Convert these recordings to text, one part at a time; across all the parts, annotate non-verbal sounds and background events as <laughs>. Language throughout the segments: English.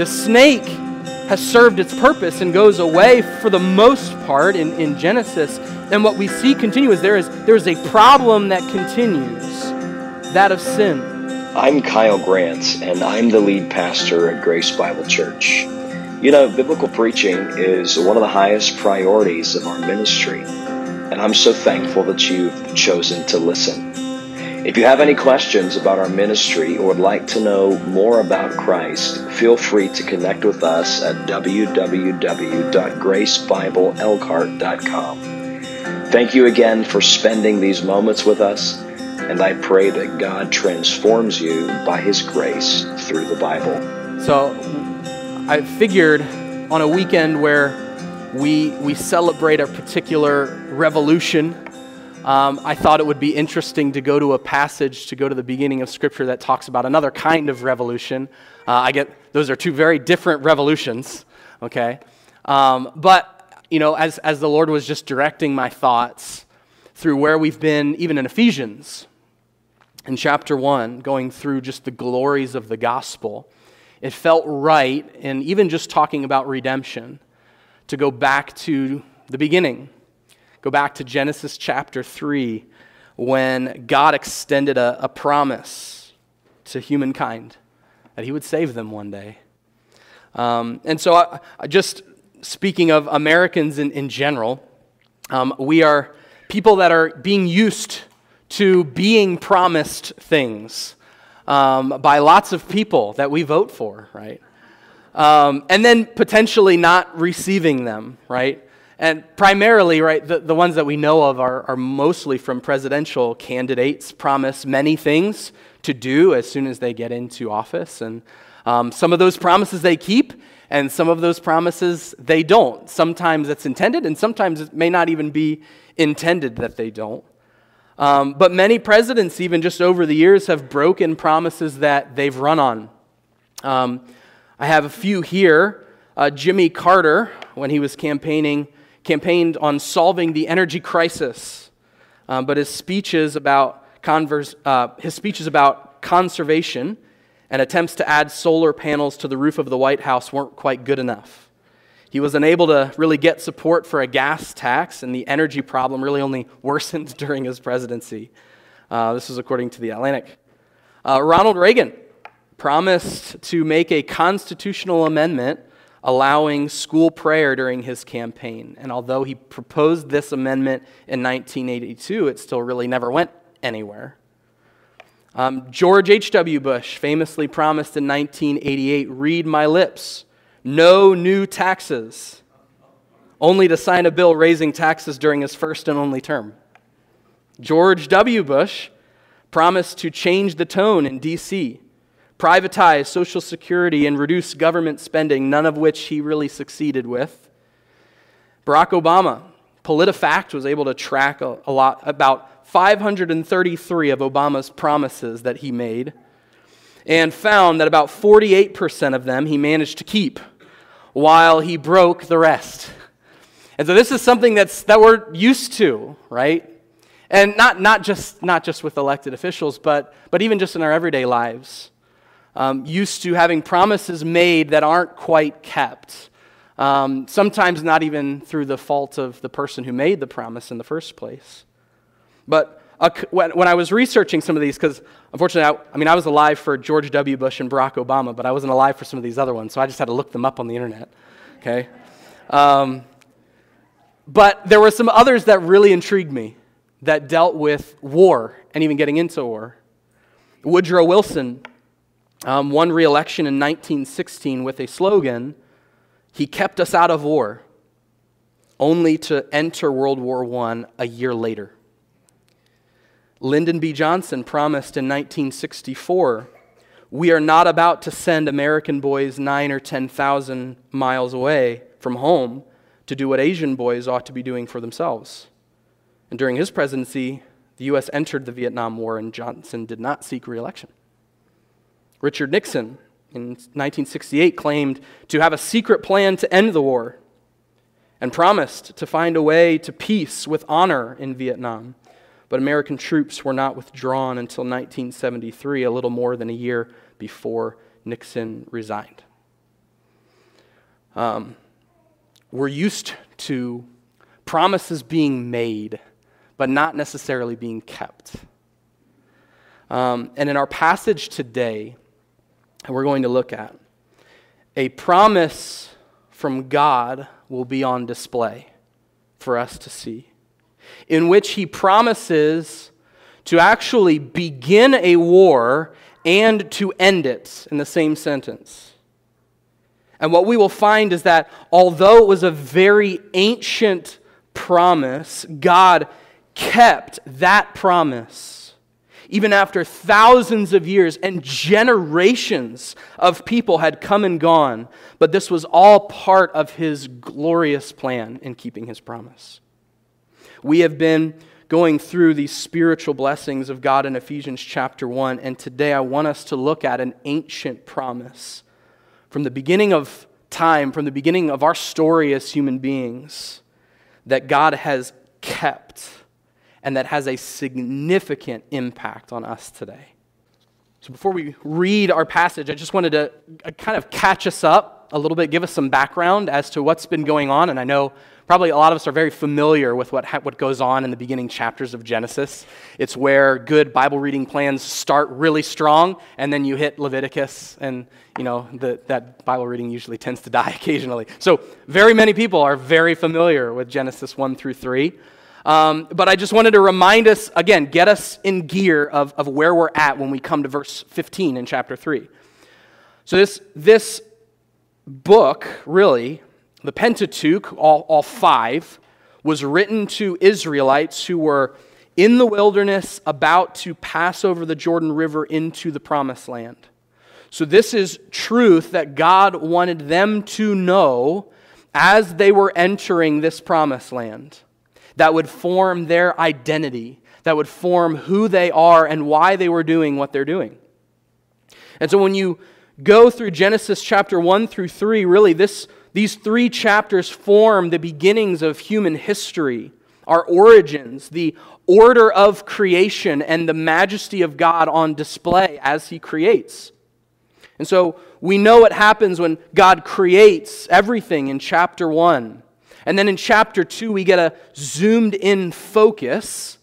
The snake has served its purpose and goes away for the most part in, in Genesis. And what we see continue is there is there is a problem that continues, that of sin. I'm Kyle Grant, and I'm the lead pastor at Grace Bible Church. You know, biblical preaching is one of the highest priorities of our ministry, and I'm so thankful that you've chosen to listen. If you have any questions about our ministry or would like to know more about Christ, feel free to connect with us at www.gracebibleelkhart.com. Thank you again for spending these moments with us, and I pray that God transforms you by His grace through the Bible. So, I figured on a weekend where we, we celebrate a particular revolution um, I thought it would be interesting to go to a passage, to go to the beginning of Scripture that talks about another kind of revolution. Uh, I get those are two very different revolutions, okay? Um, but, you know, as, as the Lord was just directing my thoughts through where we've been, even in Ephesians, in chapter 1, going through just the glories of the gospel, it felt right, and even just talking about redemption, to go back to the beginning Go back to Genesis chapter 3 when God extended a, a promise to humankind that he would save them one day. Um, and so, I, I just speaking of Americans in, in general, um, we are people that are being used to being promised things um, by lots of people that we vote for, right? Um, and then potentially not receiving them, right? And primarily, right, the, the ones that we know of are, are mostly from presidential candidates, promise many things to do as soon as they get into office. And um, some of those promises they keep, and some of those promises they don't. Sometimes it's intended, and sometimes it may not even be intended that they don't. Um, but many presidents, even just over the years, have broken promises that they've run on. Um, I have a few here. Uh, Jimmy Carter, when he was campaigning campaigned on solving the energy crisis, um, but his speeches about converse, uh, his speeches about conservation and attempts to add solar panels to the roof of the White House weren't quite good enough. He was unable to really get support for a gas tax, and the energy problem really only <laughs> worsened during his presidency. Uh, this is according to The Atlantic. Uh, Ronald Reagan promised to make a constitutional amendment allowing school prayer during his campaign. And although he proposed this amendment in 1982, it still really never went anywhere. Um, George H.W. Bush famously promised in 1988 read my lips, no new taxes, only to sign a bill raising taxes during his first and only term. George W. Bush promised to change the tone in D.C privatize Social Security and reduce government spending, none of which he really succeeded with. Barack Obama, PolitiFact was able to track a, a lot, about 533 of Obama's promises that he made, and found that about 48% of them he managed to keep, while he broke the rest. And so this is something that's, that we're used to, right? And not, not, just, not just with elected officials, but, but even just in our everyday lives um, used to having promises made that aren't quite kept. Um, sometimes not even through the fault of the person who made the promise in the first place. But when, when I was researching some of these, because unfortunately, I, I, mean, I was alive for George W. Bush and Barack Obama, but I wasn't alive for some of these other ones, so I just had to look them up on the internet. Okay? Um, but there were some others that really intrigued me that dealt with war and even getting into war. Woodrow Wilson um, won re election in 1916 with a slogan He kept us out of war, only to enter World War I a year later. Lyndon B. Johnson promised in 1964 We are not about to send American boys nine or 10,000 miles away from home to do what Asian boys ought to be doing for themselves. And during his presidency, the U.S. entered the Vietnam War, and Johnson did not seek reelection. Richard Nixon in 1968 claimed to have a secret plan to end the war and promised to find a way to peace with honor in Vietnam. But American troops were not withdrawn until 1973, a little more than a year before Nixon resigned. Um, we're used to promises being made, but not necessarily being kept. Um, and in our passage today, we're going to look at a promise from God will be on display for us to see, in which He promises to actually begin a war and to end it in the same sentence. And what we will find is that although it was a very ancient promise, God kept that promise. Even after thousands of years and generations of people had come and gone, but this was all part of his glorious plan in keeping his promise. We have been going through these spiritual blessings of God in Ephesians chapter 1, and today I want us to look at an ancient promise from the beginning of time, from the beginning of our story as human beings, that God has kept and that has a significant impact on us today. So, before we read our passage, I just wanted to uh, kind of catch us up a little bit, give us some background as to what's been going on. And I know Probably a lot of us are very familiar with what, what goes on in the beginning chapters of Genesis. It's where good Bible reading plans start really strong, and then you hit Leviticus, and you know the, that Bible reading usually tends to die <laughs> occasionally. So, very many people are very familiar with Genesis 1 through 3. Um, but I just wanted to remind us, again, get us in gear of, of where we're at when we come to verse 15 in chapter 3. So, this, this book, really, the Pentateuch, all, all five, was written to Israelites who were in the wilderness about to pass over the Jordan River into the promised land. So, this is truth that God wanted them to know as they were entering this promised land that would form their identity, that would form who they are and why they were doing what they're doing. And so, when you go through Genesis chapter 1 through 3, really, this these three chapters form the beginnings of human history, our origins, the order of creation, and the majesty of God on display as He creates. And so we know what happens when God creates everything in chapter 1. And then in chapter 2, we get a zoomed in focus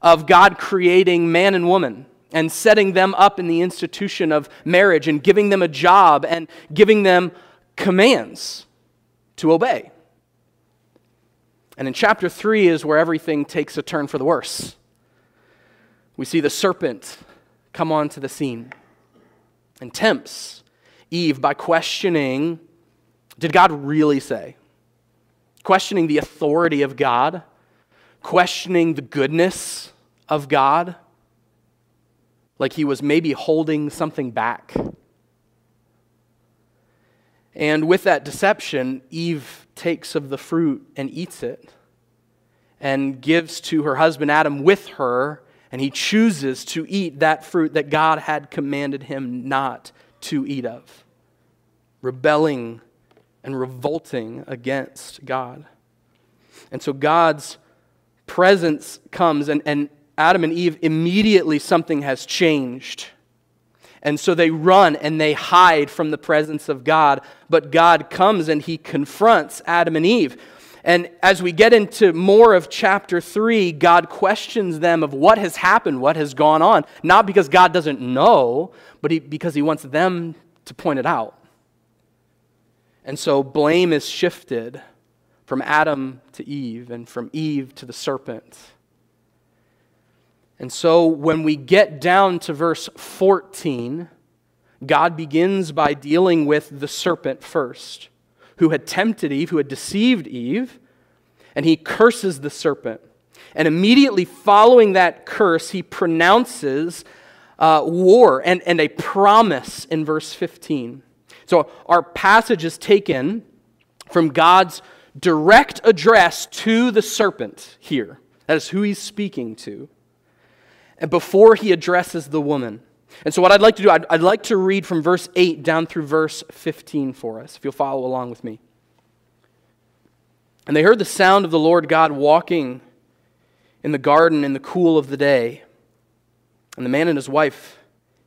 of God creating man and woman and setting them up in the institution of marriage and giving them a job and giving them commands to obey. And in chapter 3 is where everything takes a turn for the worse. We see the serpent come onto the scene and tempts Eve by questioning Did God really say? Questioning the authority of God, questioning the goodness of God, like he was maybe holding something back. And with that deception, Eve takes of the fruit and eats it and gives to her husband Adam with her, and he chooses to eat that fruit that God had commanded him not to eat of, rebelling and revolting against God. And so God's presence comes, and, and Adam and Eve immediately something has changed. And so they run and they hide from the presence of God. But God comes and he confronts Adam and Eve. And as we get into more of chapter 3, God questions them of what has happened, what has gone on. Not because God doesn't know, but he, because he wants them to point it out. And so blame is shifted from Adam to Eve and from Eve to the serpent. And so when we get down to verse 14, God begins by dealing with the serpent first, who had tempted Eve, who had deceived Eve, and he curses the serpent. And immediately following that curse, he pronounces uh, war and, and a promise in verse 15. So our passage is taken from God's direct address to the serpent here. That is who he's speaking to and before he addresses the woman. And so, what I'd like to do, I'd, I'd, like to read from verse 8 down through verse 15 for us, if you'll follow along with me. And they heard the sound of the Lord God walking in the garden in the cool of the day. And the man and his wife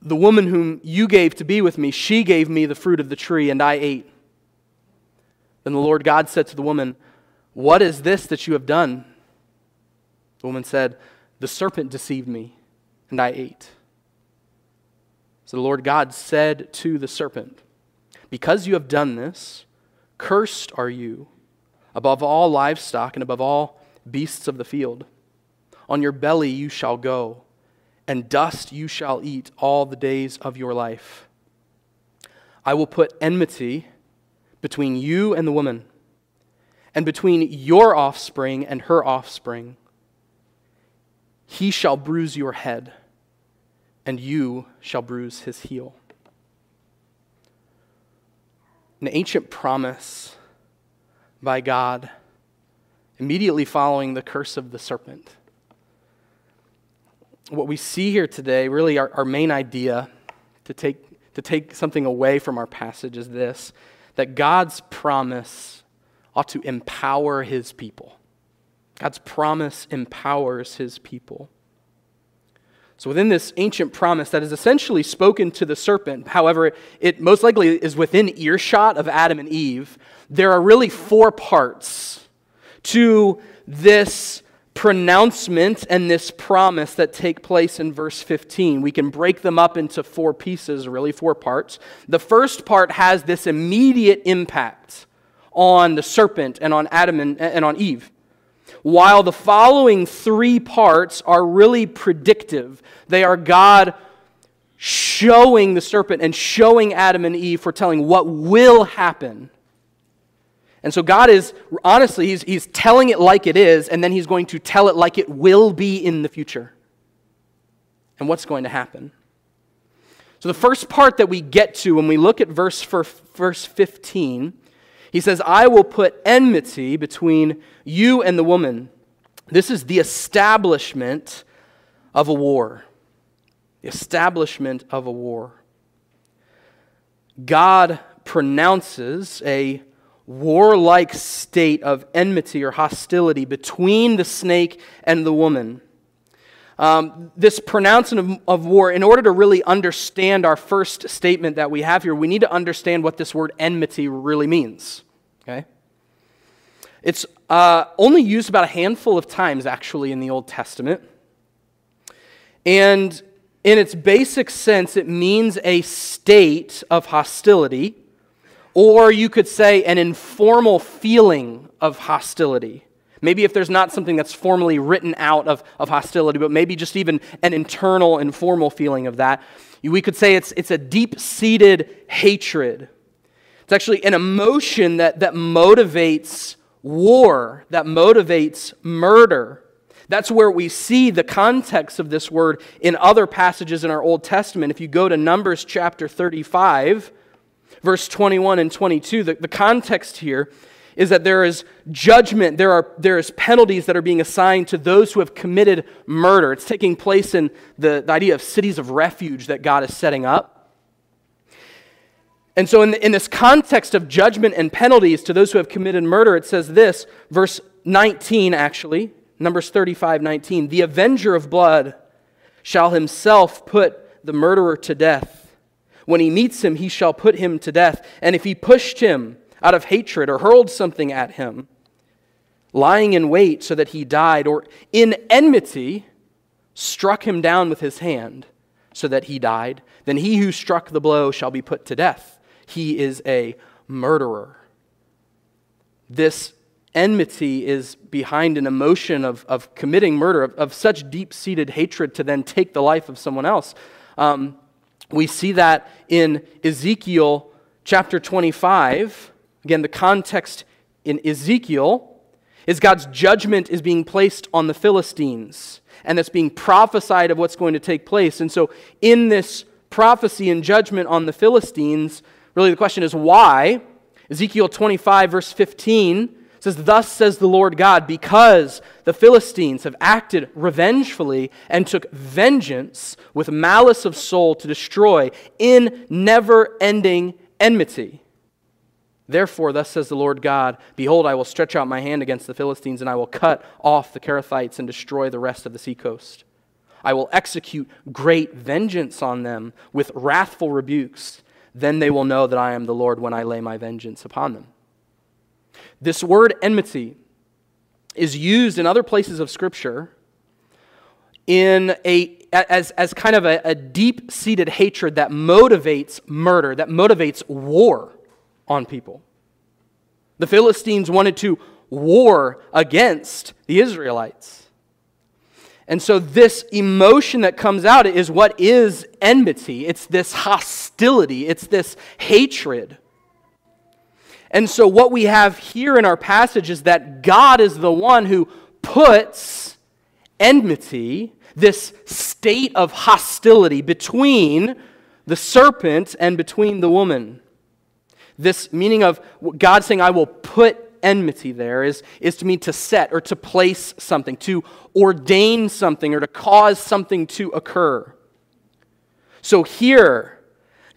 The woman whom you gave to be with me, she gave me the fruit of the tree, and I ate. Then the Lord God said to the woman, What is this that you have done? The woman said, The serpent deceived me, and I ate. So the Lord God said to the serpent, Because you have done this, cursed are you above all livestock and above all beasts of the field. On your belly you shall go, and dust you shall eat all the days of your life. I will put enmity between you and the woman, and between your offspring and her offspring. He shall bruise your head, and you shall bruise his heel. An ancient promise by God immediately following the curse of the serpent. What we see here today, really, our, our main idea to take, to take something away from our passage is this that God's promise ought to empower his people. God's promise empowers his people. So, within this ancient promise that is essentially spoken to the serpent, however, it most likely is within earshot of Adam and Eve, there are really four parts to this pronouncement and this promise that take place in verse 15. We can break them up into four pieces, really, four parts. The first part has this immediate impact on the serpent and on Adam and, and on Eve. While the following three parts are really predictive, they are God showing the serpent and showing Adam and Eve, foretelling what will happen and so God is, honestly, he's, he's telling it like it is, and then he's going to tell it like it will be in the future. And what's going to happen? So the first part that we get to when we look at verse, for, verse 15, he says, I will put enmity between you and the woman. This is the establishment of a war. The establishment of a war. God pronounces a warlike state of enmity or hostility between the snake and the woman. Um, this pronouncement of, of, war, in order to really understand our first statement that we have here, we need to understand what this word enmity really means. Okay? It's uh, only used about a handful of times, actually, in the Old Testament. And in its basic sense, it means a state of hostility or you could say an informal feeling of hostility. Maybe if there's not something that's formally written out of, of hostility, but maybe just even an internal, informal feeling of that. We could say it's, it's a deep seated hatred. It's actually an emotion that, that motivates war, that motivates murder. That's where we see the context of this word in other passages in our Old Testament. If you go to Numbers chapter 35, verse 21 and 22, the, the context here is that there is judgment, there are there is penalties that are being assigned to those who have committed murder. It's taking place in the, the idea of cities of refuge that God is setting up. And so, in, the, in this context of judgment and penalties to those who have committed murder, it says this, verse 19 actually, Numbers 35 19. The avenger of blood shall himself put the murderer to death. When he meets him, he shall put him to death. And if he pushed him out of hatred or hurled something at him, lying in wait so that he died, or in enmity struck him down with his hand so that he died, then he who struck the blow shall be put to death. He is a murderer. This enmity is behind an emotion of, of committing murder, of, of such deep seated hatred to then take the life of someone else. Um, we see that in Ezekiel chapter 25. Again, the context in Ezekiel is God's judgment is being placed on the Philistines, and that's being prophesied of what's going to take place. And so, in this prophecy and judgment on the Philistines, really the question is why? Ezekiel 25, verse 15 It says, Thus says the Lord God, because the Philistines have acted revengefully and took vengeance with malice of soul to destroy in never ending enmity. Therefore, thus says the Lord God Behold, I will stretch out my hand against the Philistines, and I will cut off the Cherethites and destroy the rest of the seacoast. I will execute great vengeance on them with wrathful rebukes. Then they will know that I am the Lord when I lay my vengeance upon them. This word enmity is used in other places of Scripture in a, as, as kind of a, a deep seated hatred that motivates murder, that motivates war on people. The Philistines wanted to war against the Israelites. And so, this emotion that comes out is what is enmity. It's this hostility, it's this hatred. And so, what we have here in our passage is that God is the one who puts enmity, this state of hostility between the serpent and between the woman. This meaning of God saying, I will put enmity there is, is to mean to set or to place something, to ordain something or to cause something to occur. So here,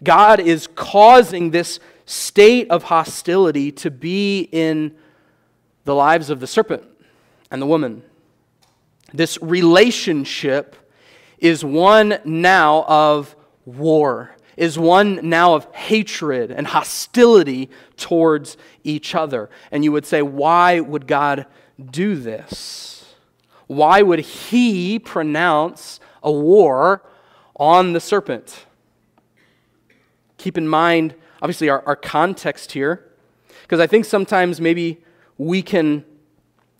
God is causing this state of hostility to be in the lives of the serpent and the woman. This relationship is one now of war is one now of hatred and hostility towards each other. And you would say, why would God do this? Why would he pronounce a war on the serpent? Keep in mind, obviously, our, our context here, because I think sometimes maybe we can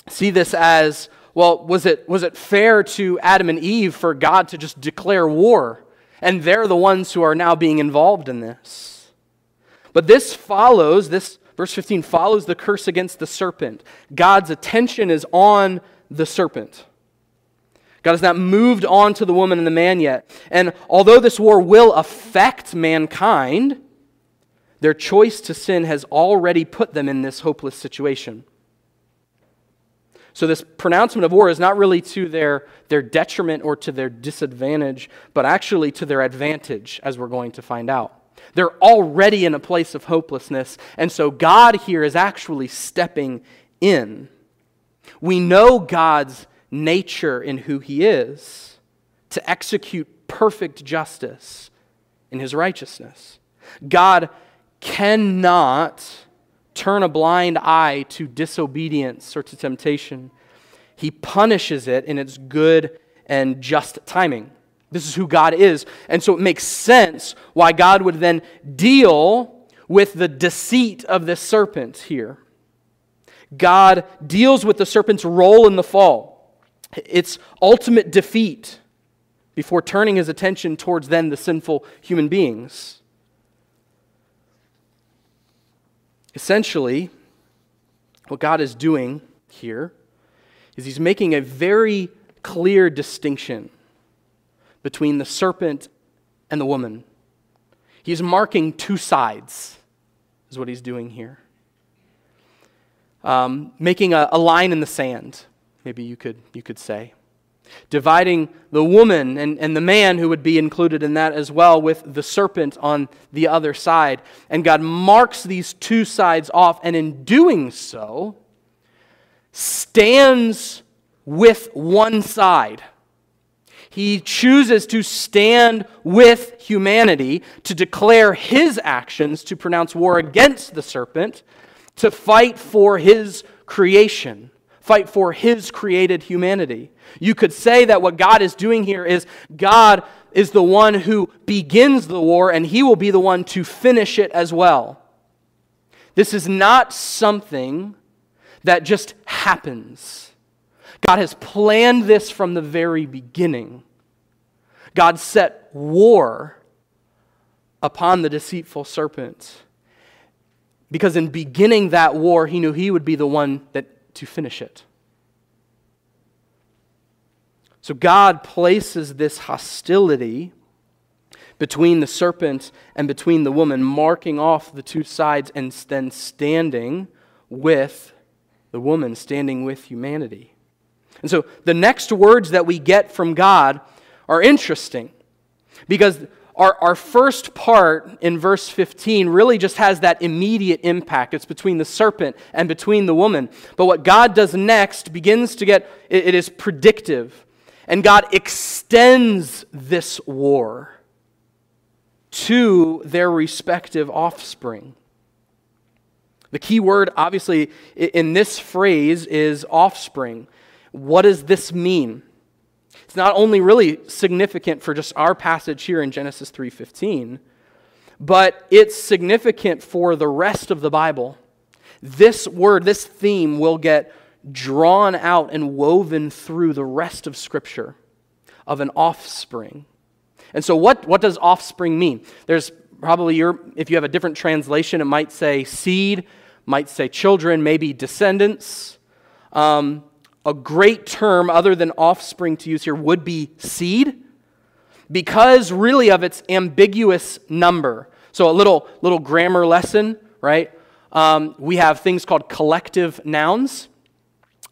see this as well, was it, was it fair to Adam and Eve for God to just declare war? And they're the ones who are now being involved in this. But this follows, this verse 15 follows the curse against the serpent. God's attention is on the serpent. God has not moved on to the woman and the man yet. And although this war will affect mankind, their choice to sin has already put them in this hopeless situation. So, this pronouncement of war is not really to their, their detriment or to their disadvantage, but actually to their advantage, as we're going to find out. They're already in a place of hopelessness, and so God here is actually stepping in. We know God's nature in who He is to execute perfect justice in His righteousness. God cannot turn a blind eye to disobedience or to temptation. He punishes it in its good and just timing. This is who God is. And so it makes sense why God would then deal with the deceit of this serpent here. God deals with the serpent's role in the fall, its ultimate defeat, before turning his attention towards then the sinful human beings. Essentially, what God is doing here is he's making a very clear distinction between the serpent and the woman. He's marking two sides, is what he's doing here. Um, making a, a line in the sand, maybe you could, you could say dividing the woman and, and the man who would be included in that as well with the serpent on the other side. And God marks these two sides off, and in doing so, stands with one side. He chooses to stand with humanity, to declare his actions, to pronounce war against the serpent, to fight for his creation fight for his created humanity. You could say that what God is doing here is God is the one who begins the war and he will be the one to finish it as well. This is not something that just happens. God has planned this from the very beginning. God set war upon the deceitful serpent. Because in beginning that war, he knew he would be the one that to finish it. So God places this hostility between the serpent and between the woman, marking off the two sides and then standing with the woman standing with humanity. And so the next words that we get from God are interesting because our, our first part in verse 15 really just has that immediate impact. It's between the serpent and between the woman. But what God does next begins to get, it, it is predictive. And God extends this war to their respective offspring. The key word, obviously, in this phrase is offspring. What does this mean? It's not only really significant for just our passage here in Genesis 3:15, but it's significant for the rest of the Bible. This word, this theme will get drawn out and woven through the rest of Scripture of an offspring. And so, what, what does offspring mean? There's probably your, if you have a different translation, it might say seed, might say children, maybe descendants. Um, a great term other than offspring to use here would be seed because really of its ambiguous number. So, a little, little grammar lesson, right? Um, we have things called collective nouns.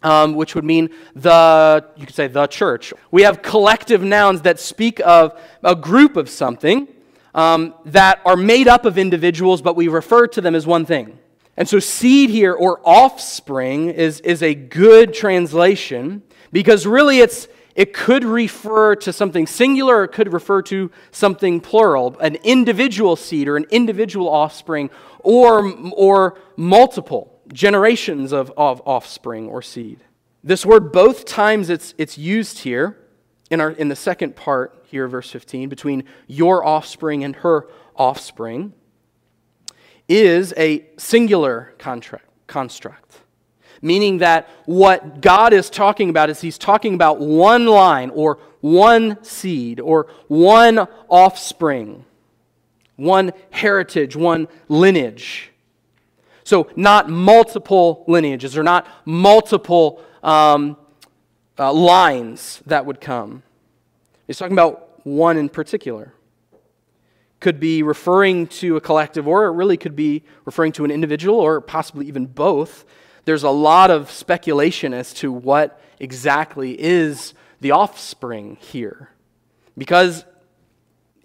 Um, which would mean the, you could say the church. We have collective nouns that speak of a group of something um, that are made up of individuals, but we refer to them as one thing. And so, seed here or offspring is, is a good translation because really it's, it could refer to something singular or it could refer to something plural, an individual seed or an individual offspring or, or multiple generations of, of offspring or seed. This word, both times it's, it's used here in, our, in the second part here, verse 15, between your offspring and her offspring is a singular contract, construct, meaning that what God is talking about is He's talking about one line or one seed or one offspring, one heritage, one lineage. So, not multiple lineages or not multiple um, uh, lines that would come. He's talking about one in particular could be referring to a collective, or it really could be referring to an individual, or possibly even both. There's a lot of speculation as to what exactly is the offspring here. Because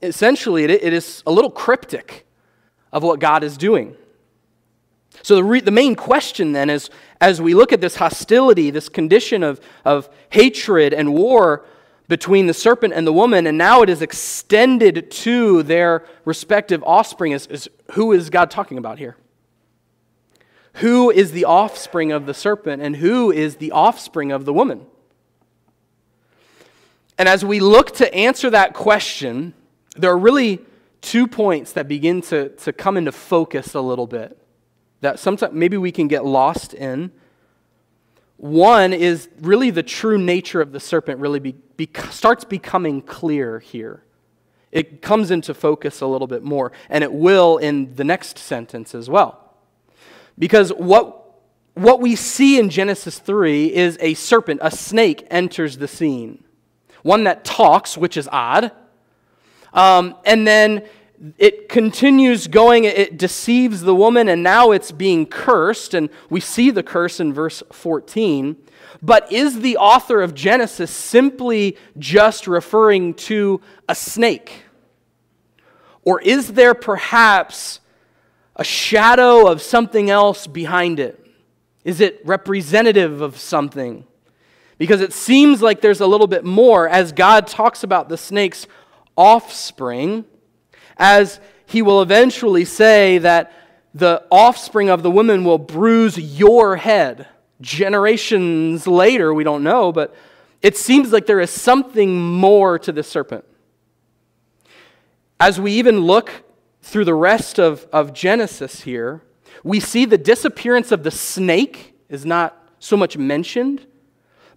essentially, it, it is a little cryptic of what God is doing. So, the, re- the main question then is as we look at this hostility, this condition of, of hatred and war, between the serpent and the woman, and now it is extended to their respective offspring. Is, is who is God talking about here? Who is the offspring of the serpent, and who is the offspring of the woman? And as we look to answer that question, there are really two points that begin to, to come into focus a little bit that sometimes maybe we can get lost in. One is really the true nature of the serpent really be, be, starts becoming clear here. It comes into focus a little bit more, and it will in the next sentence as well. Because what, what we see in Genesis 3 is a serpent, a snake, enters the scene. One that talks, which is odd. Um, and then it continues going, it deceives the woman, and now it's being cursed, and we see the curse in verse 14. But is the author of Genesis simply just referring to a snake? Or is there perhaps a shadow of something else behind it? Is it representative of something? Because it seems like there's a little bit more as God talks about the snake's offspring as he will eventually say that the offspring of the woman will bruise your head. Generations later, we don't know, but it seems like there is something more to the serpent. As we even look through the rest of, of Genesis here, we see the disappearance of the snake is not so much mentioned,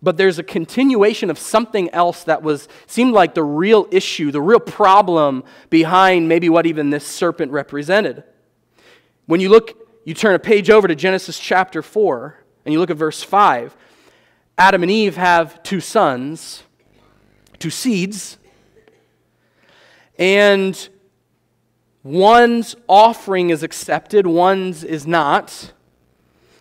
but there's a continuation of something else that was seemed like the real issue, the real problem behind maybe what even this serpent represented. When you look, you turn a page over to Genesis chapter 4, and you look at verse 5. Adam and Eve have two sons, two seeds, and one's offering is accepted, one's is not.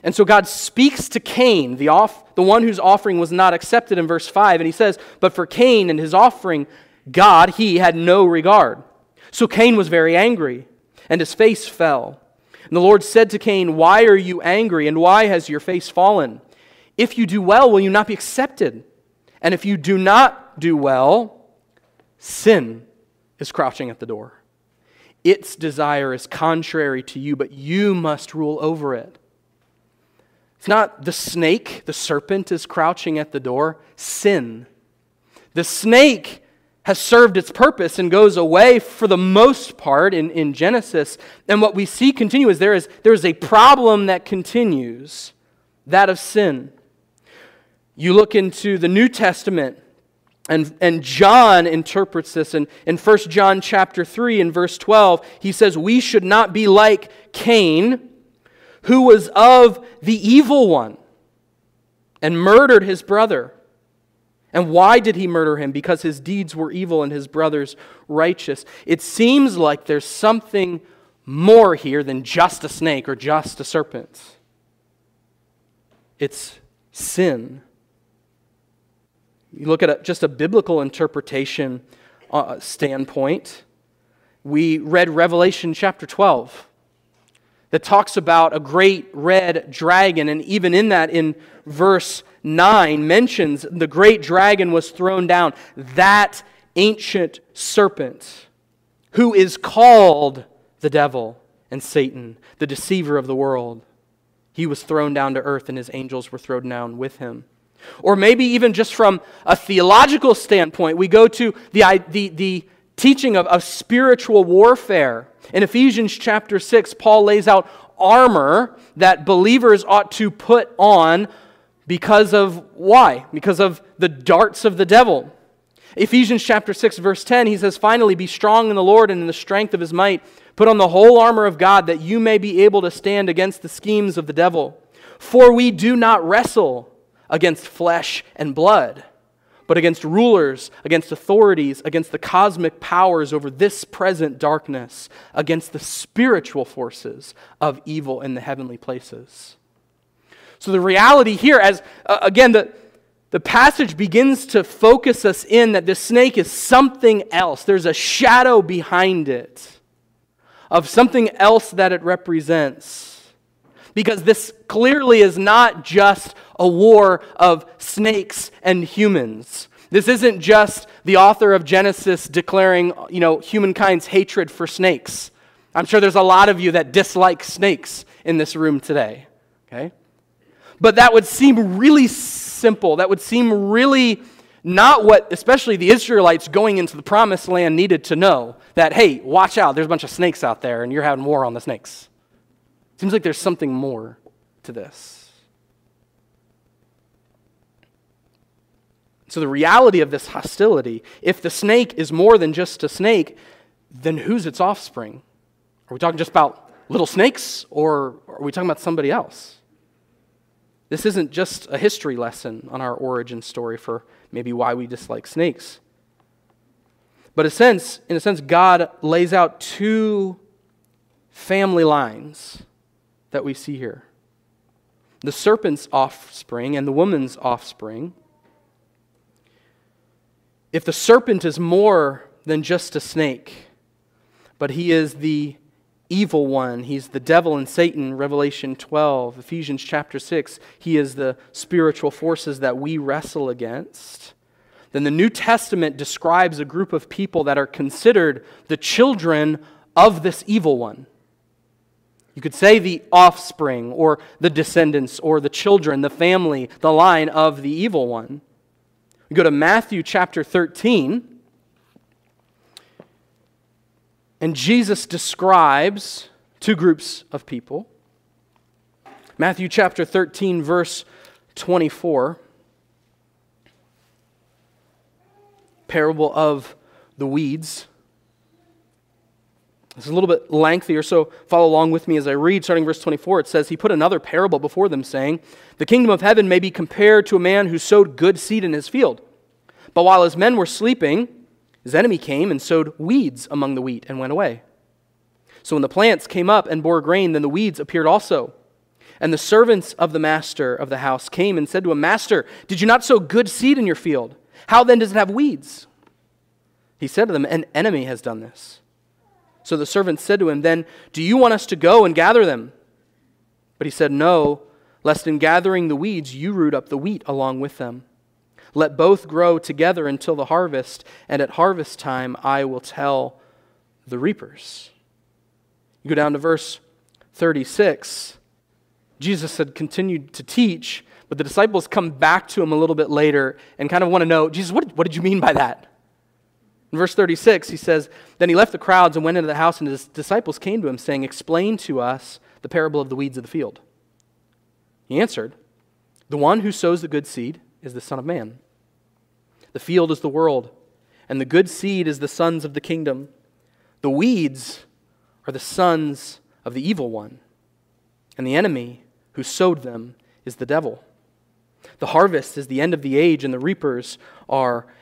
And so God speaks to Cain, the, off, the one whose offering was not accepted in verse 5, and he says, But for Cain and his offering, God, he had no regard. So Cain was very angry, and his face fell. And the Lord said to Cain, Why are you angry, and why has your face fallen? If you do well, will you not be accepted? And if you do not do well, sin is crouching at the door. Its desire is contrary to you, but you must rule over it. It's not the snake, the serpent is crouching at the door, sin. The snake has served its purpose and goes away for the most part in, in Genesis. And what we see continue is there is, there is a problem that continues that of sin. You look into the New Testament, and, and John interprets this in, in 1 John chapter 3 and verse 12. He says, We should not be like Cain, who was of the evil one and murdered his brother. And why did he murder him? Because his deeds were evil and his brothers righteous. It seems like there's something more here than just a snake or just a serpent. It's sin. You look at a, just a biblical interpretation uh, standpoint. We read Revelation chapter 12 that talks about a great red dragon, and even in that, in verse 9 mentions the great dragon was thrown down, that ancient serpent who is called the devil and Satan, the deceiver of the world. He was thrown down to earth, and his angels were thrown down with him. Or maybe even just from a theological standpoint, we go to the, the, the teaching of, of spiritual warfare. In Ephesians chapter 6, Paul lays out armor that believers ought to put on because of why? Because of the darts of the devil. Ephesians chapter 6 verse 10 he says finally be strong in the Lord and in the strength of his might put on the whole armor of God that you may be able to stand against the schemes of the devil for we do not wrestle against flesh and blood but against rulers against authorities against the cosmic powers over this present darkness against the spiritual forces of evil in the heavenly places so the reality here, as uh, again, the, the passage begins to focus us in that this snake is something else. There's a shadow behind it of something else that it represents. Because this clearly is not just a war of snakes and humans. This isn't just the author of Genesis declaring, you know, humankind's hatred for snakes. I'm sure there's a lot of you that dislike snakes in this room today. Okay? But that would seem really simple. That would seem really not what, especially the Israelites going into the promised land, needed to know. That, hey, watch out, there's a bunch of snakes out there and you're having war on the snakes. Seems like there's something more to this. So, the reality of this hostility, if the snake is more than just a snake, then who's its offspring? Are we talking just about little snakes or are we talking about somebody else? This isn't just a history lesson on our origin story for maybe why we dislike snakes. But a sense, in a sense, God lays out two family lines that we see here. The serpent's offspring and the woman's offspring. If the serpent is more than just a snake, but he is the evil one. He's the devil and Satan, Revelation 12. Ephesians chapter 6, he is the spiritual forces that we wrestle against. Then the New Testament describes a group of people that are considered the children of this evil one. You could say the offspring, or the descendants, or the children, the family, the line of the evil one. We go to Matthew chapter 13. And Jesus describes two groups of people. Matthew chapter 13, verse 24. Parable of the weeds. It's a little bit lengthier, so follow along with me as I read. Starting verse 24, it says, He put another parable before them, saying, The kingdom of heaven may be compared to a man who sowed good seed in his field. But while his men were sleeping, his enemy came and sowed weeds among the wheat and went away. So when the plants came up and bore grain, then the weeds appeared also. And the servants of the master of the house came and said to him, Master, did you not sow good seed in your field? How then does it have weeds? He said to them, An enemy has done this. So the servants said to him, Then do you want us to go and gather them? But he said, No, lest in gathering the weeds you root up the wheat along with them. Let both grow together until the harvest, and at harvest time I will tell the reapers. You go down to verse 36. Jesus had continued to teach, but the disciples come back to him a little bit later and kind of want to know Jesus, what, what did you mean by that? In verse 36, he says, Then he left the crowds and went into the house, and his disciples came to him, saying, Explain to us the parable of the weeds of the field. He answered, The one who sows the good seed is the Son of Man. The field is the world, and the good seed is the sons of the kingdom. The weeds are the sons of the evil one, and the enemy who sowed them is the devil. The harvest is the end of the age, and the reapers are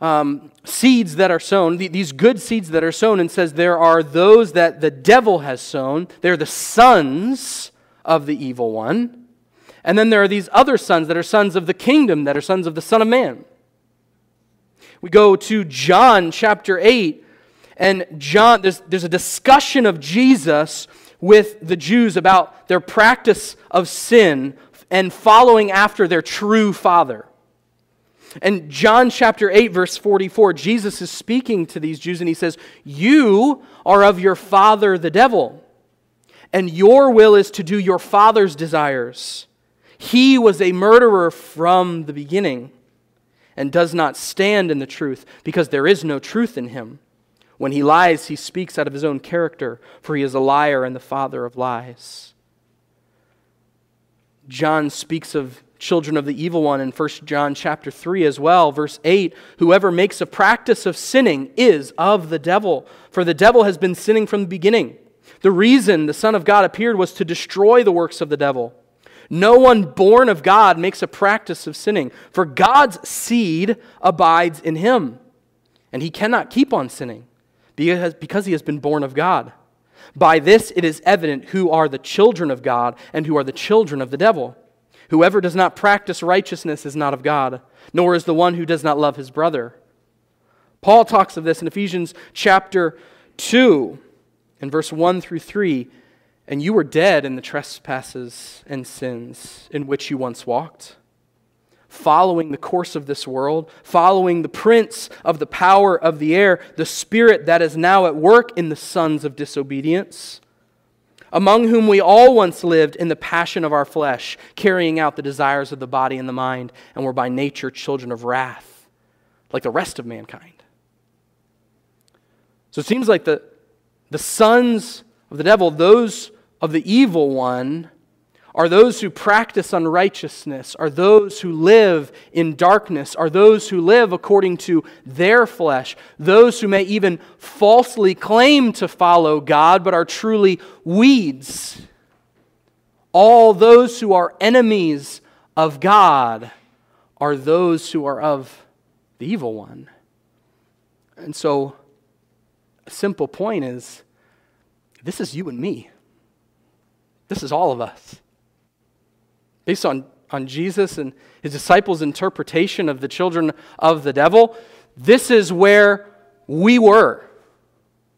um, seeds that are sown, these good seeds that are sown, and says there are those that the devil has sown. They're the sons of the evil one. And then there are these other sons that are sons of the kingdom, that are sons of the Son of Man. We go to John chapter 8, and John, there's, there's a discussion of Jesus with the Jews about their practice of sin and following after their true father. And John chapter 8, verse 44, Jesus is speaking to these Jews and he says, You are of your father the devil, and your will is to do your father's desires. He was a murderer from the beginning and does not stand in the truth because there is no truth in him. When he lies, he speaks out of his own character, for he is a liar and the father of lies. John speaks of children of the evil one in 1 John chapter 3 as well, verse 8, whoever makes a practice of sinning is of the devil, for the devil has been sinning from the beginning. The reason the Son of God appeared was to destroy the works of the devil. No one born of God makes a practice of sinning, for God's seed abides in him, and he cannot keep on sinning because he has been born of God. By this it is evident who are the children of God and who are the children of the devil. Whoever does not practice righteousness is not of God, nor is the one who does not love his brother. Paul talks of this in Ephesians chapter 2, in verse 1 through 3. And you were dead in the trespasses and sins in which you once walked, following the course of this world, following the prince of the power of the air, the spirit that is now at work in the sons of disobedience among whom we all once lived in the passion of our flesh, carrying out the desires of the body and the mind, and were by nature children of wrath, like the rest of mankind. So it seems like the, the sons of the devil, those of the evil one, are those who practice unrighteousness, are those who live in darkness, are those who live according to their flesh, those who may even falsely claim to follow God but are truly weeds. All those who are enemies of God are those who are of the evil one. And so, a simple point is this is you and me. This is all of us based on, on Jesus and his disciples' interpretation of the children of the devil, this is where we were.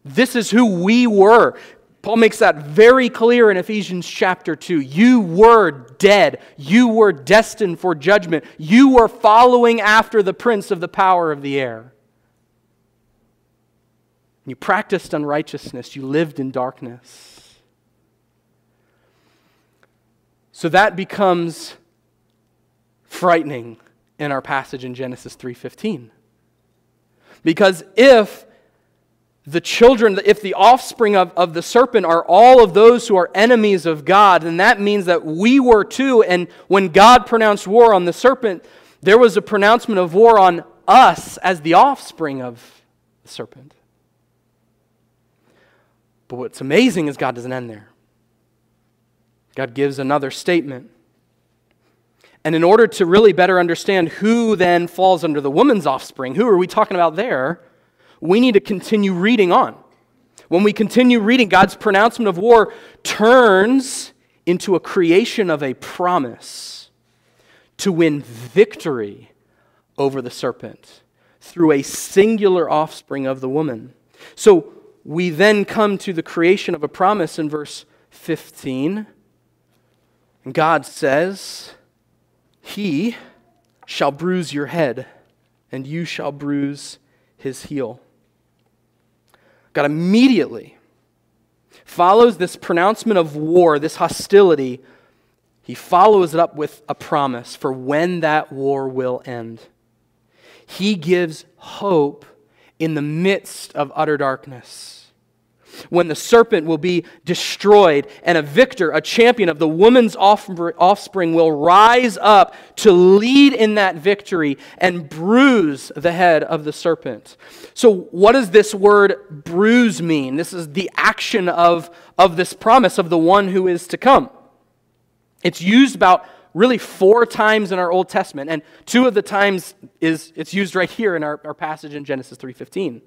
This is who we were. Paul makes that very clear in Ephesians chapter 2. You were dead. You were destined for judgment. You were following after the prince of the power of the air. You practiced unrighteousness. You lived in darkness. So that becomes frightening in our passage in Genesis 3:15. Because if the children, if the offspring of, of the serpent are all of those who are enemies of God, then that means that we were too. And when God pronounced war on the serpent, there was a pronouncement of war on us as the offspring of the serpent. But what's amazing is God doesn't end there. God gives another statement. And in order to really better understand who then falls under the woman's offspring, who are we talking about there? we need to continue reading on. When we continue reading, God's pronouncement of war turns into a creation of a promise to win victory over the serpent through a singular offspring of the woman. So we then come to the creation of a promise in verse 15. And God says, He shall bruise your head, and you shall bruise his heel. God immediately follows this pronouncement of war, this hostility, he follows it up with a promise for when that war will end. He gives hope in the midst of utter darkness when the serpent will be destroyed and a victor, a champion of the woman's offspring will rise up to lead in that victory and bruise the head of the serpent. So, what does this word bruise mean? This is the action of, of this promise of the one who is to come. It's used about really four times in our Old Testament, and two of the times is it's used right here in our, our passage in Genesis 3:15.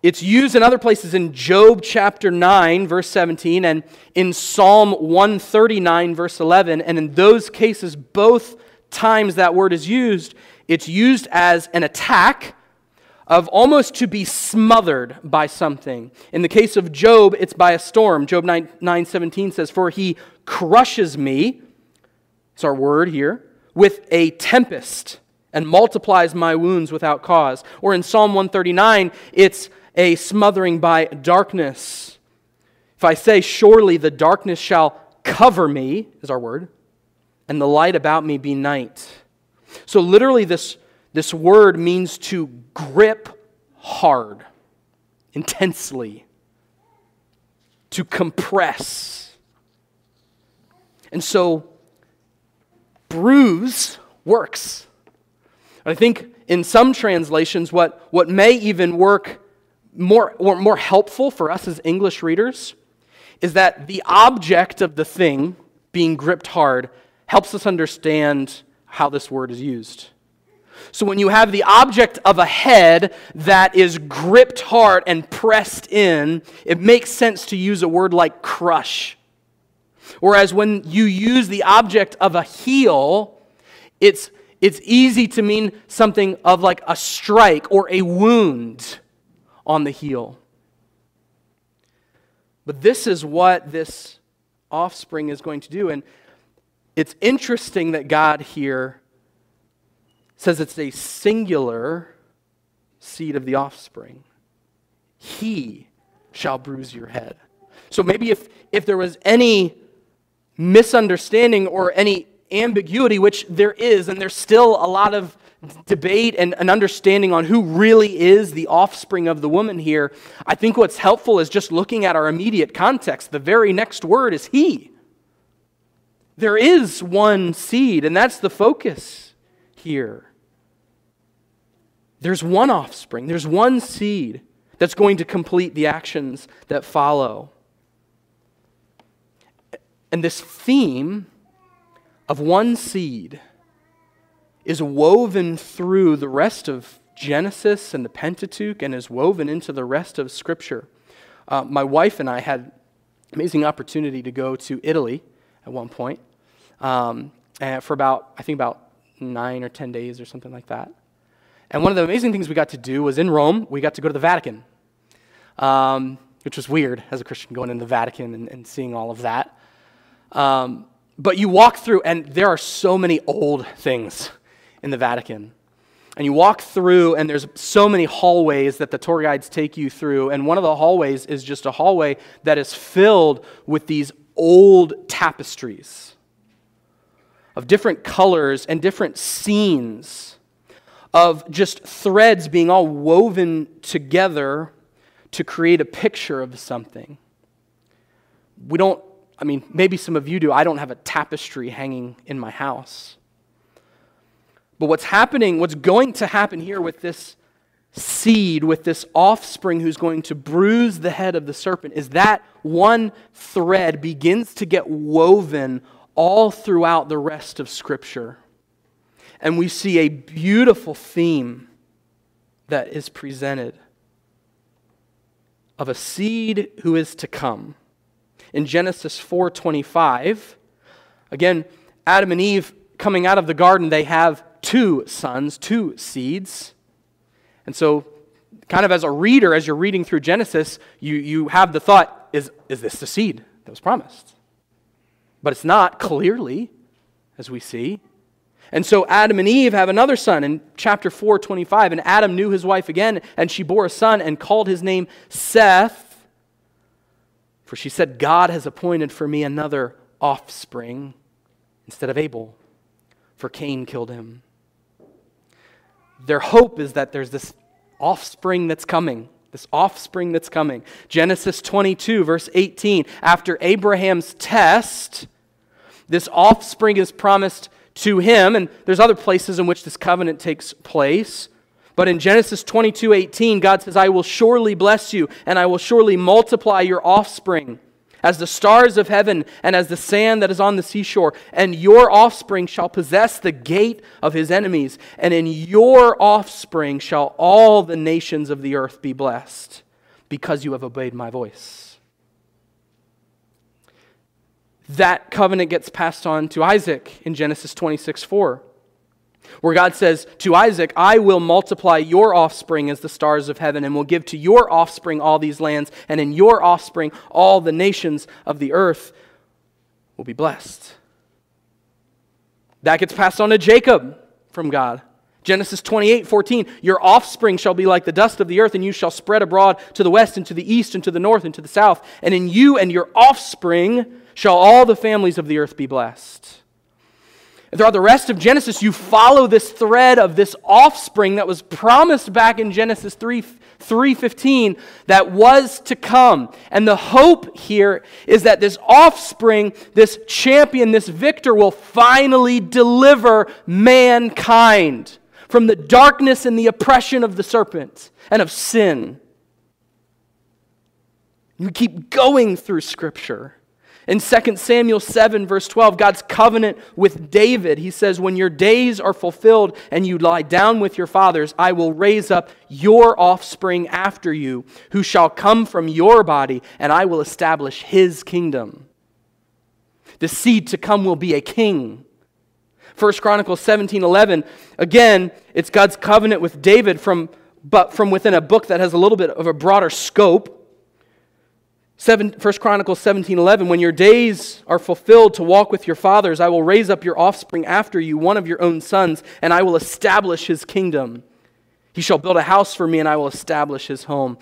It's used in other places in Job chapter 9, verse 17, and in Psalm 139, verse 11. And in those cases, both times that word is used, it's used as an attack of almost to be smothered by something. In the case of Job, it's by a storm. Job 9, 9 17 says, For he crushes me, it's our word here, with a tempest and multiplies my wounds without cause. Or in Psalm 139, it's a smothering by darkness. If I say, Surely the darkness shall cover me, is our word, and the light about me be night. So, literally, this, this word means to grip hard, intensely, to compress. And so, bruise works. I think in some translations, what, what may even work more, or more helpful for us as English readers is that the object of the thing being gripped hard helps us understand how this word is used. So when you have the object of a head that is gripped hard and pressed in, it makes sense to use a word like crush. Whereas when you use the object of a heel, it's, it's easy to mean something of like a strike or a wound on the heel. But this is what this offspring is going to do. And it's interesting that God here says it's a singular seed of the offspring. He shall bruise your head. So maybe if, if there was any misunderstanding or any ambiguity, which there is, and there's still a lot of debate and an understanding on who really is the offspring of the woman here, I think what's helpful is just looking at our immediate context. The very next word is he. There is one seed, and that's the focus here. There's one offspring, there's one seed that's going to complete the actions that follow. And this theme of one seed is woven through the rest of Genesis and the Pentateuch and is woven into the rest of Scripture. Uh, my wife and I had amazing opportunity to go to Italy at one point um, for about, I think, about nine or ten days or something like that. And one of the amazing things we got to do was in Rome, we got to go to the Vatican, um, which was weird as a Christian going in the Vatican and, and seeing all of that. Um, but you walk through, and there are so many old things in the Vatican. And you walk through, and there's so many hallways that the tour guides take you through. And one of the hallways is just a hallway that is filled with these old tapestries of different colors and different scenes of just threads being all woven together to create a picture of something. We don't, I mean, maybe some of you do. I don't have a tapestry hanging in my house. But what's happening, what's going to happen here with this seed, with this offspring who's going to bruise the head of the serpent, is that one thread begins to get woven all throughout the rest of Scripture. And we see a beautiful theme that is presented of a seed who is to come. In Genesis 4:25, again, Adam and Eve coming out of the garden, they have two sons, two seeds. And so, kind of as a reader, as you're reading through Genesis, you, you have the thought is, is this the seed that was promised? But it's not, clearly, as we see. And so Adam and Eve have another son in chapter 4, 25. And Adam knew his wife again, and she bore a son and called his name Seth. For she said, God has appointed for me another offspring instead of Abel, for Cain killed him their hope is that there's this offspring that's coming. This offspring that's coming. Genesis 22, verse 18. After Abraham's test, this offspring is promised to him, and there's other places in which this covenant takes place. But in Genesis 22, 18, God says, I will surely bless you, and I will surely multiply your offspring as the stars of heaven and as the sand that is on the seashore. And your offspring shall possess the gate of his enemies, and in your offspring shall all the nations of the earth be blessed, because you have obeyed my voice. That covenant gets passed on to Isaac in Genesis 26 4 where God says to Isaac, I will multiply your offspring as the stars of heaven, and will give to your offspring all these lands, and in your offspring all the nations of the earth will be blessed. That gets passed on to Jacob from God. Genesis 28 14, your offspring shall be like the dust of the earth, and you shall spread abroad to the west, and to the east, and to the north, and to the south. And in you and your offspring shall all the families of the earth be blessed. And throughout the rest of Genesis, you follow this thread of this offspring that was promised back in Genesis 3 3:15 that was to come. And the hope here is that this offspring, this champion, this victor will finally deliver mankind from the darkness and the oppression of the serpent and of sin. You keep going through scripture. In 2 Samuel 7, verse 12, God's covenant with David, he says, When your days are fulfilled and you lie down with your fathers, I will raise up your offspring after you, who shall come from your body, and I will establish his kingdom. The seed to come will be a king. 1 Chronicles 17 11, again, it's God's covenant with David from, but from within a book that has a little bit of a broader scope. 1 Chronicles 17 11, when your days are fulfilled to walk with your fathers, I will raise up your offspring after you, one of your own sons, and I will establish his kingdom. He shall build a house for me, and I will establish his home.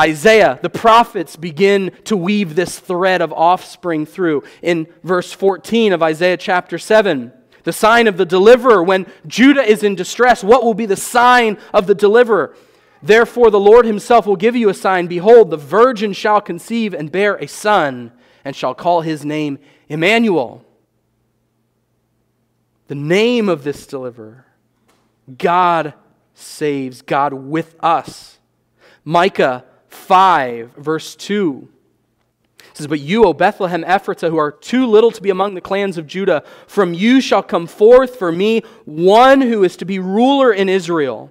Isaiah, the prophets begin to weave this thread of offspring through. In verse 14 of Isaiah chapter 7, the sign of the deliverer, when Judah is in distress, what will be the sign of the deliverer? Therefore, the Lord himself will give you a sign. Behold, the virgin shall conceive and bear a son, and shall call his name Emmanuel. The name of this deliverer God saves, God with us. Micah 5, verse 2 says, But you, O Bethlehem Ephratah, who are too little to be among the clans of Judah, from you shall come forth for me one who is to be ruler in Israel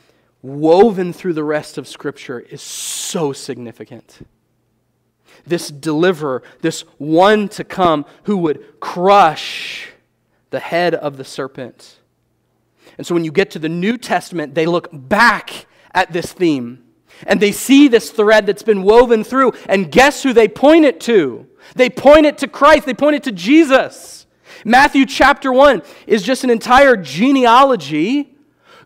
woven through the rest of Scripture is so significant. This deliverer, this one to come who would crush the head of the serpent. And so when you get to the New Testament, they look back at this theme and they see this thread that's been woven through. And guess who they point it to? They point it to Christ, they point it to Jesus. Matthew chapter 1 is just an entire genealogy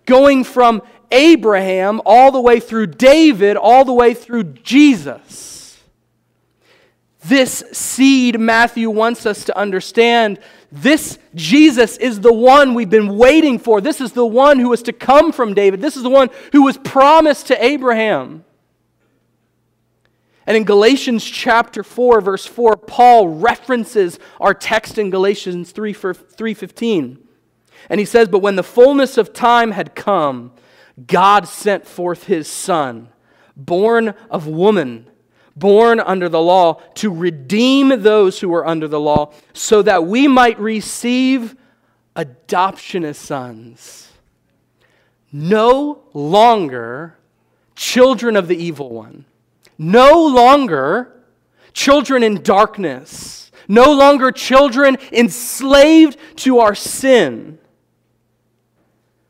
going from Abraham all the way through David, all the way through Jesus. This seed, Matthew wants us to understand. This Jesus is the one we've been waiting for. This is the one who was to come from David. This is the one who was promised to Abraham. And in Galatians chapter 4 verse 4 Paul references our text in Galatians 3 3:15. And he says, "But when the fullness of time had come, God sent forth his son, born of woman, born under the law, to redeem those who were under the law, so that we might receive adoption as sons. No longer children of the evil one, no longer children in darkness, no longer children enslaved to our sin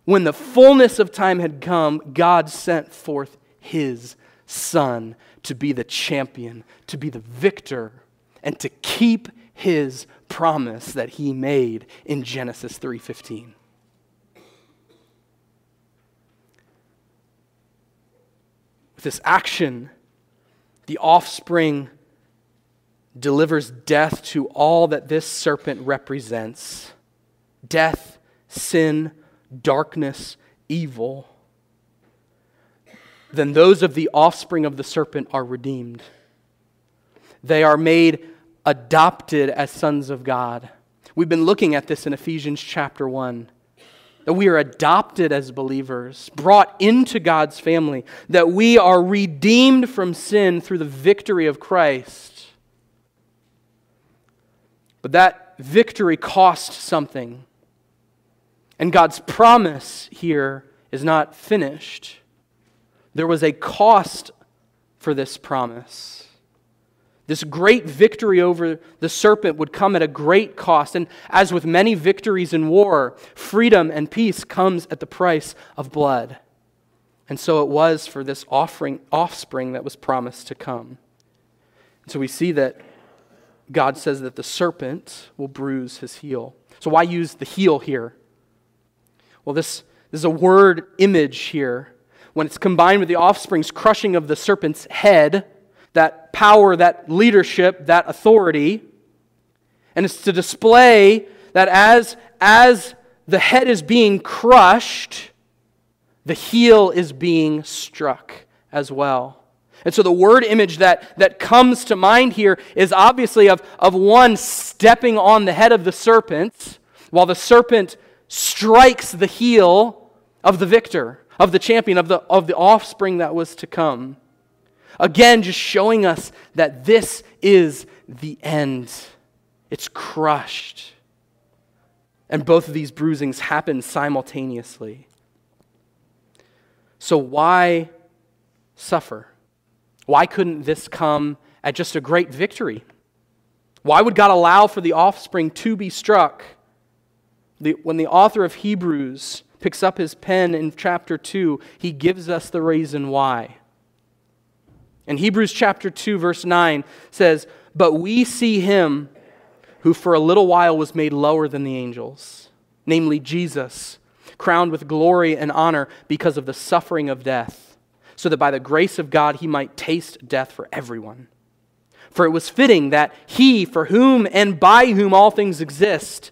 when the fullness of time had come, God sent forth his son to be the champion, to be the victor, and to keep his promise that he made in Genesis 3:15. With this action, the offspring delivers death to all that this serpent represents. Death, sin, darkness, evil, then those of the offspring of the serpent are redeemed. They are made adopted as sons of God. We've been looking at this in Ephesians chapter 1. That we are adopted as believers, brought into God's family, that we are redeemed from sin through the victory of Christ. But that victory cost something. And God's promise here is not finished. There was a cost for this promise. This great victory over the serpent would come at a great cost. And as with many victories in war, freedom and peace comes at the price of blood. And so it was for this offering, offspring that was promised to come. And so we see that God says that the serpent will bruise his heel. So why use the heel here? Well, this, this is a word image here. When it's combined with the offspring's crushing of the serpent's head, that power, that leadership, that authority, and it's to display that as, as the head is being crushed, the heel is being struck as well. And so the word image that, that comes to mind here is obviously of, of one stepping on the head of the serpent, while the serpent strikes the heel of the victor, of the champion, of the, of the offspring that was to come. Again, just showing us that this is the end. It's crushed. And both of these bruisings happen simultaneously. So, why suffer? Why couldn't this come at just a great victory? Why would God allow for the offspring to be struck? The, when the author of Hebrews picks up his pen in chapter 2, he gives us the reason why. In Hebrews chapter 2, verse 9 says, But we see him who for a little while was made lower than the angels, namely Jesus, crowned with glory and honor because of the suffering of death, so that by the grace of God he might taste death for everyone. For it was fitting that he, for whom and by whom all things exist,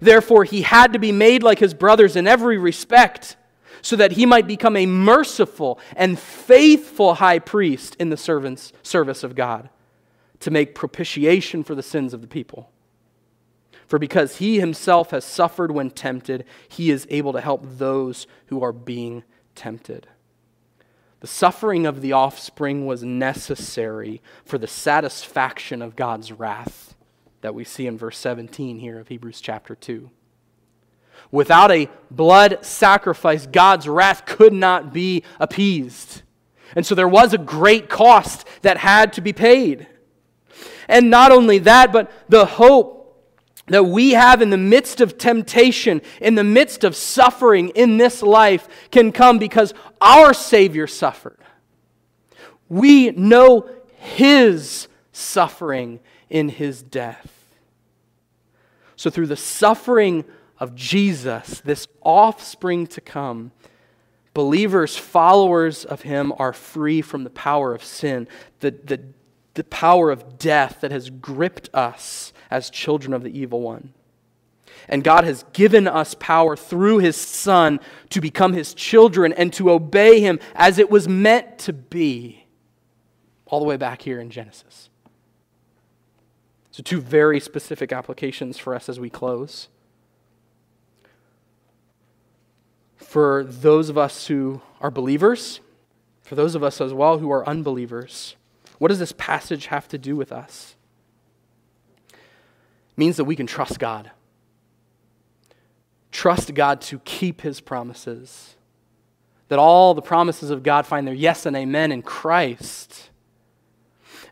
Therefore, he had to be made like his brothers in every respect, so that he might become a merciful and faithful high priest in the servant's service of God, to make propitiation for the sins of the people. For because he himself has suffered when tempted, he is able to help those who are being tempted. The suffering of the offspring was necessary for the satisfaction of God's wrath that we see in verse 17 here of Hebrews chapter 2. Without a blood sacrifice, God's wrath could not be appeased. And so there was a great cost that had to be paid. And not only that, but the hope that we have in the midst of temptation, in the midst of suffering in this life, can come because our Savior suffered. We know His suffering in His death. So, through the suffering of Jesus, this offspring to come, believers, followers of Him, are free from the power of sin, the, the, the power of death that has gripped us as children of the evil one. And God has given us power through His Son to become His children and to obey Him as it was meant to be, all the way back here in Genesis. So, two very specific applications for us as we close. For those of us who are believers, for those of us as well who are unbelievers, what does this passage have to do with us? means that we can trust God. Trust God to keep his promises. That all the promises of God find their yes and amen in Christ.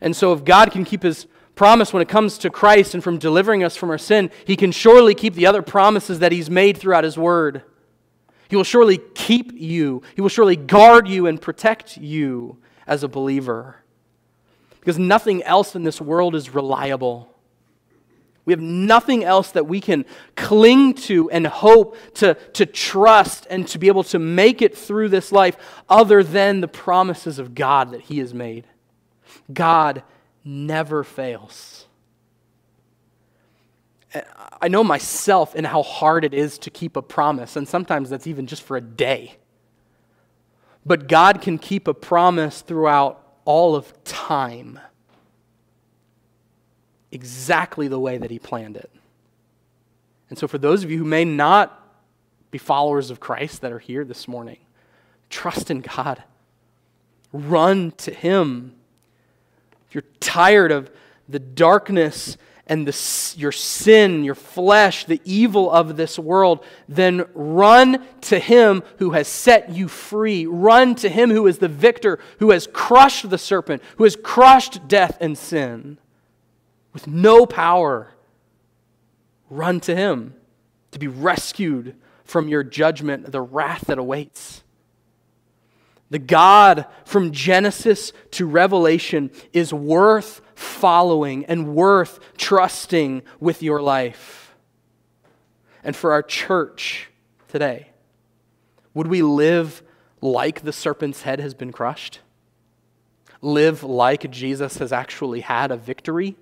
And so, if God can keep his promise when it comes to Christ and from delivering us from our sin, he can surely keep the other promises that he's made throughout his word. He will surely keep you, he will surely guard you and protect you as a believer. Because nothing else in this world is reliable. We have nothing else that we can cling to and hope to, to trust and to be able to make it through this life other than the promises of God that He has made. God never fails. I know myself and how hard it is to keep a promise, and sometimes that's even just for a day. But God can keep a promise throughout all of time exactly the way that he planned it. And so, for those of you who may not be followers of Christ that are here this morning, trust in God. Run to Him. If you're tired of the darkness and the, your sin, your flesh, the evil of this world, then run to Him who has set you free. Run to Him who is the victor, who has crushed the serpent, who has crushed death and sin with no power, run to him to be rescued from your judgment, the wrath that awaits. The God from Genesis to Revelation is worth following and worth trusting with your life. And for our church today, would we live like the serpent's head has been crushed? Live like Jesus has actually had a victory?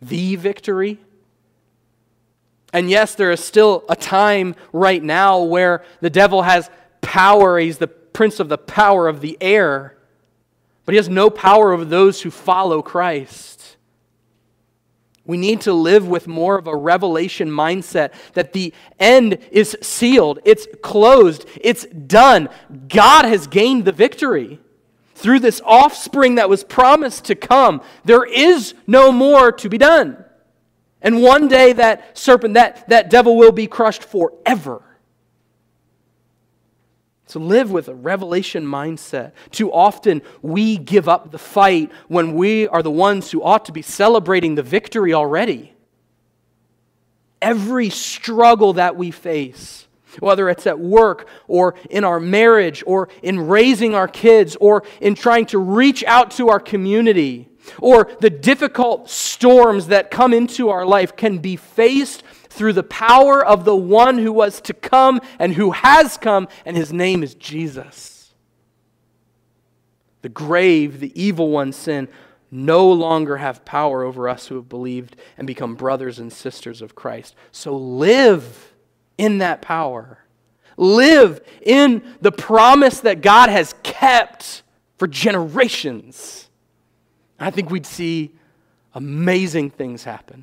the victory. And yes, there is still a time right now where the devil has power. He's the prince of the power of the air, but he has no power over those who follow Christ. We need to live with more of a revelation mindset that the end is sealed, it's closed, it's done. God has gained the victory through this offspring that was promised to come, there is no more to be done. And one day that serpent, that, that devil will be crushed forever. So live with a revelation mindset. Too often we give up the fight when we are the ones who ought to be celebrating the victory already. Every struggle that we face whether it's at work or in our marriage or in raising our kids or in trying to reach out to our community or the difficult storms that come into our life can be faced through the power of the one who was to come and who has come, and his name is Jesus. The grave, the evil one, sin, no longer have power over us who have believed and become brothers and sisters of Christ. So live in that power. Live in the promise that God has kept for generations. I think we'd see amazing things happen.